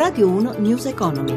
Radio 1 News Economy.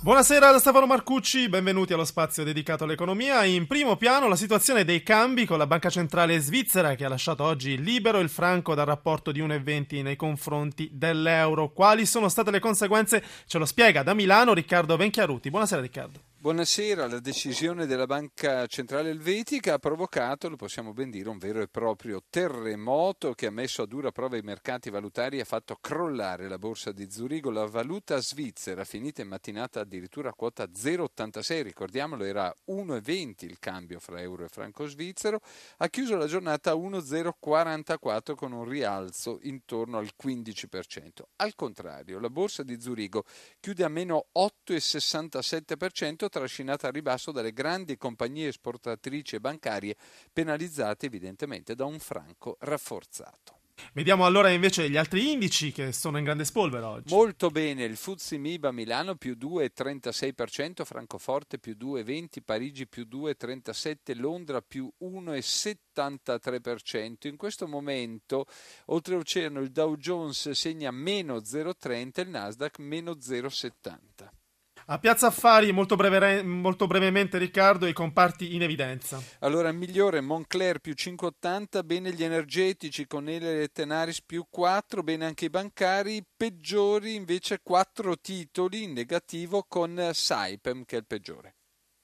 Buonasera da Stefano Marcucci, benvenuti allo spazio dedicato all'economia. In primo piano la situazione dei cambi con la Banca Centrale Svizzera che ha lasciato oggi libero il franco dal rapporto di 1,20 nei confronti dell'euro. Quali sono state le conseguenze? Ce lo spiega da Milano Riccardo Venchiaruti. Buonasera Riccardo. Buonasera, la decisione della Banca Centrale Elvetica ha provocato, lo possiamo ben dire, un vero e proprio terremoto che ha messo a dura prova i mercati valutari e ha fatto crollare la borsa di Zurigo. La valuta svizzera, finita in mattinata addirittura a quota 0,86, ricordiamolo era 1,20 il cambio fra euro e franco svizzero, ha chiuso la giornata a 1,044 con un rialzo intorno al 15%. Al contrario, la borsa di Zurigo chiude a meno 8,67%, trascinata al ribasso dalle grandi compagnie esportatrici e bancarie penalizzate evidentemente da un franco rafforzato. Vediamo allora invece gli altri indici che sono in grande spolvero oggi. Molto bene, il Fuzzi Miba Milano più 2,36%, Francoforte più 2,20%, Parigi più 2,37%, Londra più 1,73%. In questo momento, oltreoceano, il Dow Jones segna meno 0,30% e il Nasdaq meno 0,70%. A Piazza Affari, molto, breve, molto, brevemente Riccardo, i comparti in evidenza. Allora, migliore Moncler più 5,80, bene gli energetici con Ele e Tenaris più 4, bene anche i bancari, peggiori invece 4 titoli in negativo con Saipem che è il peggiore.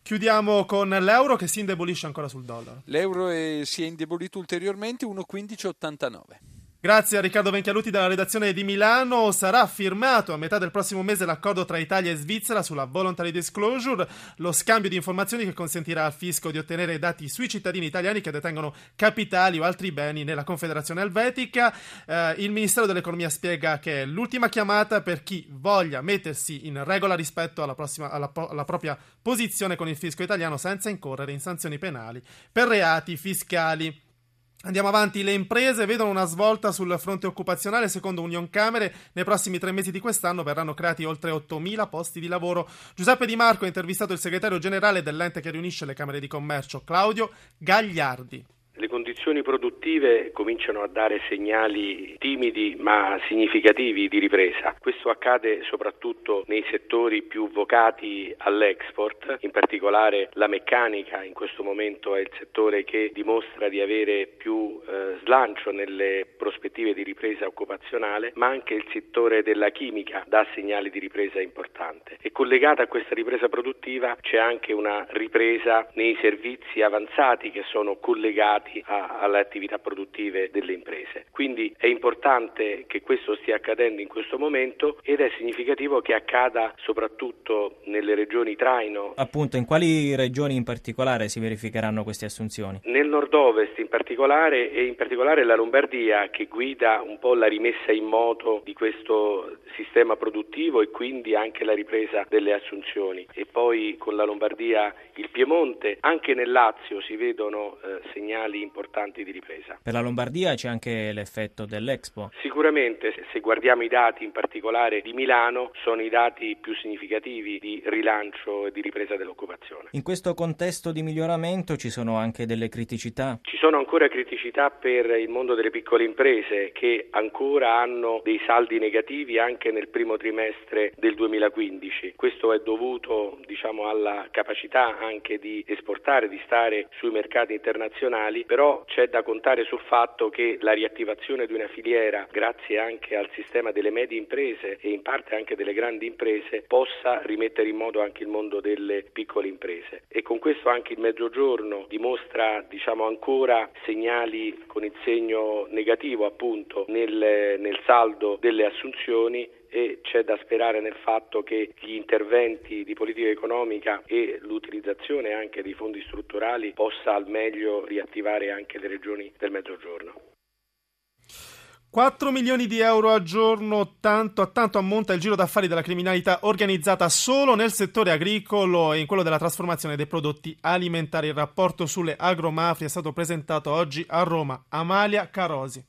Chiudiamo con l'euro che si indebolisce ancora sul dollaro. L'euro è, si è indebolito ulteriormente 1,1589. Grazie a Riccardo Venchialuti dalla redazione di Milano. Sarà firmato a metà del prossimo mese l'accordo tra Italia e Svizzera sulla voluntary disclosure, lo scambio di informazioni che consentirà al fisco di ottenere dati sui cittadini italiani che detengono capitali o altri beni nella Confederazione Elvetica. Eh, il Ministero dell'Economia spiega che è l'ultima chiamata per chi voglia mettersi in regola rispetto alla, prossima, alla, alla propria posizione con il fisco italiano senza incorrere in sanzioni penali per reati fiscali. Andiamo avanti, le imprese vedono una svolta sul fronte occupazionale. Secondo Union Camere, nei prossimi tre mesi di quest'anno verranno creati oltre 8.000 posti di lavoro. Giuseppe Di Marco ha intervistato il segretario generale dell'ente che riunisce le Camere di Commercio, Claudio Gagliardi. Le condizioni produttive cominciano a dare segnali timidi ma significativi di ripresa. Questo accade soprattutto nei settori più vocati all'export, in particolare la meccanica in questo momento è il settore che dimostra di avere più eh, slancio nelle prospettive di ripresa occupazionale, ma anche il settore della chimica dà segnali di ripresa importante. E collegata a questa ripresa produttiva c'è anche una ripresa nei servizi avanzati che sono collegati a, alle attività produttive delle imprese. Quindi è importante che questo stia accadendo in questo momento ed è significativo che accada soprattutto nelle regioni traino. Appunto, in quali regioni in particolare si verificheranno queste assunzioni? Nel nord-ovest in particolare e in particolare la Lombardia che guida un po' la rimessa in moto di questo sistema produttivo e quindi anche la ripresa delle assunzioni e poi con la Lombardia il Piemonte, anche nel Lazio si vedono eh, segnali importanti di ripresa. Per la Lombardia c'è anche l'effetto dell'Expo? Sicuramente, se guardiamo i dati in particolare di Milano, sono i dati più significativi di rilancio e di ripresa dell'occupazione. In questo contesto di miglioramento ci sono anche delle criticità? Ci sono ancora criticità per il mondo delle piccole imprese che ancora hanno dei saldi negativi anche nel primo trimestre del 2015. Questo è dovuto diciamo, alla capacità anche di esportare, di stare sui mercati internazionali però c'è da contare sul fatto che la riattivazione di una filiera, grazie anche al sistema delle medie imprese e in parte anche delle grandi imprese, possa rimettere in moto anche il mondo delle piccole imprese. E con questo anche il Mezzogiorno dimostra diciamo, ancora segnali con il segno negativo appunto nel, nel saldo delle assunzioni e c'è da sperare nel fatto che gli interventi di politica economica e l'utilizzazione anche dei fondi strutturali possa al meglio riattivare anche le regioni del Mezzogiorno. 4 milioni di euro al giorno, tanto a tanto ammonta il giro d'affari della criminalità organizzata solo nel settore agricolo e in quello della trasformazione dei prodotti alimentari. Il rapporto sulle agromafie è stato presentato oggi a Roma. Amalia Carosi.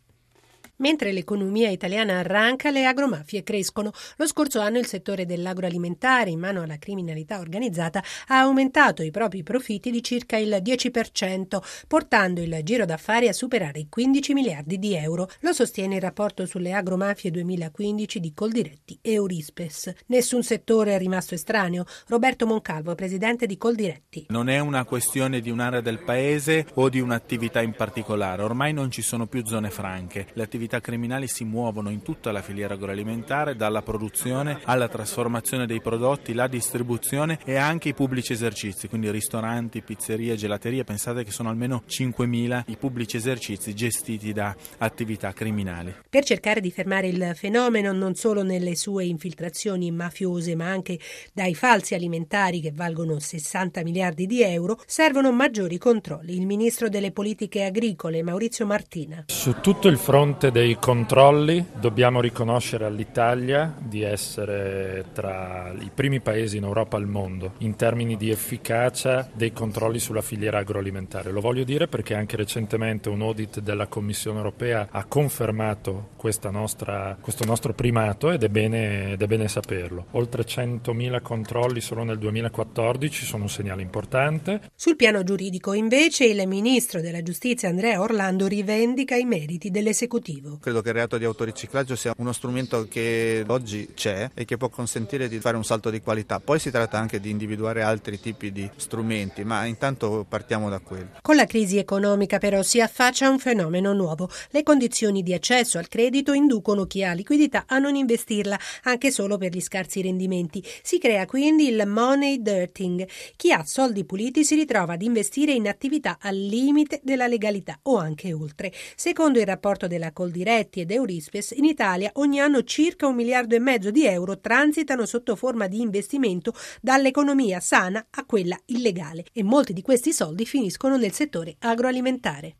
Mentre l'economia italiana arranca, le agromafie crescono. Lo scorso anno il settore dell'agroalimentare in mano alla criminalità organizzata ha aumentato i propri profitti di circa il 10%, portando il giro d'affari a superare i 15 miliardi di euro. Lo sostiene il rapporto sulle agromafie 2015 di Coldiretti e Eurispes. Nessun settore è rimasto estraneo. Roberto Moncalvo, presidente di Coldiretti. Non è una questione di un'area del paese o di un'attività in particolare. Ormai non ci sono più zone franche. Le attività criminali si muovono in tutta la filiera agroalimentare, dalla produzione alla trasformazione dei prodotti, la distribuzione e anche i pubblici esercizi, quindi ristoranti, pizzerie, gelaterie. Pensate che sono almeno 5.000 i pubblici esercizi gestiti da attività criminali. Per cercare di fermare il fenomeno non solo nelle sue infiltrazioni mafiose ma anche dai falsi alimentari che valgono 60 miliardi di euro, servono maggiori controlli. Il ministro delle politiche agricole Maurizio Martina. Su tutto il fronte dei controlli dobbiamo riconoscere all'Italia di essere tra i primi paesi in Europa al mondo in termini di efficacia dei controlli sulla filiera agroalimentare. Lo voglio dire perché anche recentemente un audit della Commissione europea ha confermato nostra, questo nostro primato ed è, bene, ed è bene saperlo. Oltre 100.000 controlli solo nel 2014 sono un segnale importante. Sul piano giuridico invece il ministro della giustizia Andrea Orlando rivendica i meriti dell'esecutivo riciclaggio. Credo che il reato di autoriciclaggio sia uno strumento che oggi c'è e che può consentire di fare un salto di qualità. Poi si tratta anche di individuare altri tipi di strumenti, ma intanto partiamo da quello. Con la crisi economica però si affaccia un fenomeno nuovo. Le condizioni di accesso al credito inducono chi ha liquidità a non investirla, anche solo per gli scarsi rendimenti. Si crea quindi il money dirting. Chi ha soldi puliti si ritrova ad investire in attività al limite della legalità o anche oltre. Secondo il rapporto della Coldi diretti ed Eurispes, in Italia ogni anno circa un miliardo e mezzo di euro transitano sotto forma di investimento dall'economia sana a quella illegale e molti di questi soldi finiscono nel settore agroalimentare.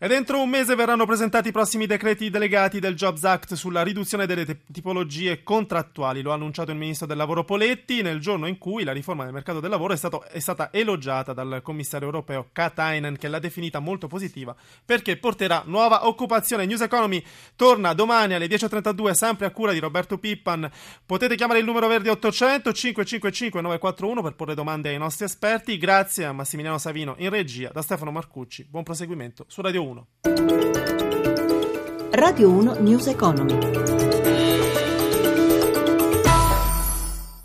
E entro un mese verranno presentati i prossimi decreti delegati del Jobs Act sulla riduzione delle te- tipologie contrattuali. Lo ha annunciato il ministro del lavoro Poletti nel giorno in cui la riforma del mercato del lavoro è, stato, è stata elogiata dal commissario europeo Katainen, che l'ha definita molto positiva perché porterà nuova occupazione. News Economy torna domani alle 10.32, sempre a cura di Roberto Pippan. Potete chiamare il numero verde 800 555 941 per porre domande ai nostri esperti. Grazie a Massimiliano Savino in regia, da Stefano Marcucci. Buon proseguimento su Radio 1. 1. Radio 1 News Economy.